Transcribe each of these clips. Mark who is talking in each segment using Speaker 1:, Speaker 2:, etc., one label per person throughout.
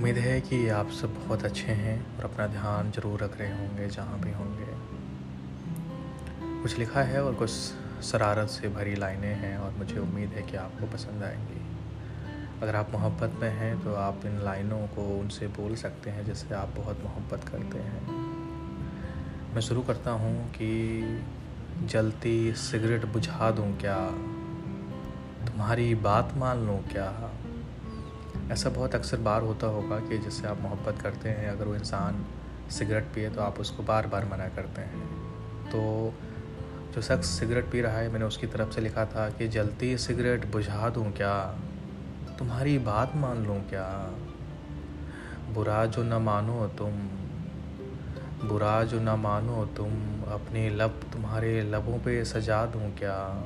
Speaker 1: उम्मीद है कि आप सब बहुत अच्छे हैं और अपना ध्यान ज़रूर रख रहे होंगे, जहाँ भी होंगे। कुछ लिखा है और कुछ शरारत से भरी लाइनें हैं और मुझे उम्मीद है कि आपको पसंद आएँगी। अगर आप मोहब्बत में हैं तो आप इन लाइनों को उनसे बोल सकते हैं, जिससे आप बहुत मोहब्बत करते हैं। मैं शुरू करता हूँ कि जलती सिगरेट बुझा दूँ क्या? तुम्हारी बात मान लूँ क्या? ऐसा बहुत अक्सर बार होता होगा कि जिससे आप मोहब्बत करते हैं, अगर वो इंसान सिगरेट पिए तो आप उसको बार बार मना करते हैं। तो जो शख्स सिगरेट पी रहा है, मैंने उसकी तरफ़ से लिखा था कि जलती सिगरेट बुझा दूँ क्या? तुम्हारी बात मान लूँ क्या? बुरा जो न मानो तुम, बुरा जो न मानो तुम, अपने लब तुम्हारे लबों पे सजा दूँ क्या?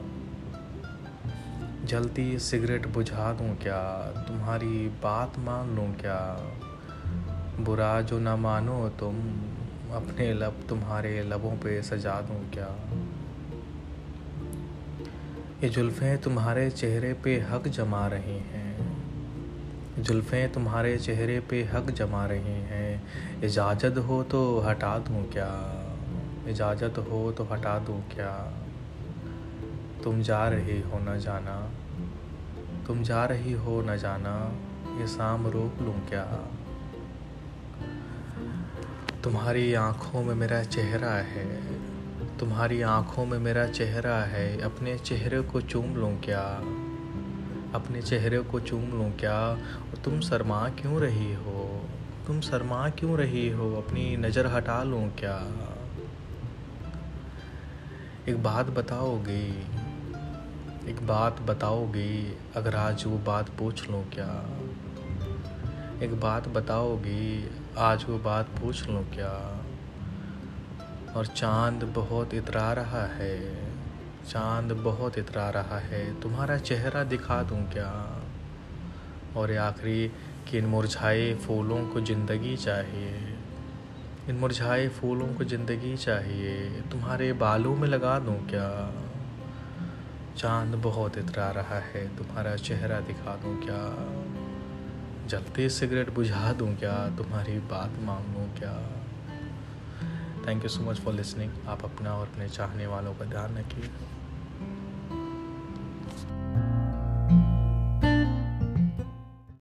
Speaker 1: जलती सिगरेट बुझा दूँ क्या? तुम्हारी बात मान लूँ क्या? बुरा जो ना मानो, तुम अपने लब तुम्हारे लबों पे सजा दूँ क्या? ये जुल्फ़ें तुम्हारे चेहरे पे हक जमा रही हैं। जुल्फ़ें तुम्हारे चेहरे पे हक जमा रही हैं। इजाज़त हो तो हटा दूँ क्या? इजाज़त हो तो हटा दूँ क्या? तुम जा रही हो न जाना। तुम जा रही हो न जाना, ये शाम रोक लूँ क्या? तुम्हारी आँखों में मेरा चेहरा है। तुम्हारी आँखों में मेरा चेहरा है। अपने चेहरे को चूम लूँ क्या? अपने चेहरे को चूम लूँ क्या? तुम शर्मा क्यों रही हो? तुम शर्मा क्यों रही हो? अपनी नज़र हटा लूँ क्या? एक बात बताओगी। एक बात बताओगी? अगर आज वो बात पूछ लूँ क्या? एक बात बताओगी? आज वो बात पूछ लूँ क्या? और चाँद बहुत इतरा रहा है। चाँद बहुत इतरा रहा है। तुम्हारा चेहरा दिखा दूँ क्या? और ये आखिरी कि इन मुरझाए फूलों को ज़िंदगी चाहिए। इन मुरझाए फूलों को ज़िंदगी चाहिए। तुम्हारे बालों में लगा दूँ क्या? चाँद बहुत इतरा रहा है, तुम्हारा चेहरा दिखा दूँ क्या? जलते सिगरेट बुझा दूँ क्या? तुम्हारी बात मांग लूँ क्या? Thank you so much for listening आप अपना और अपने चाहने वालों का ध्यान रखिए।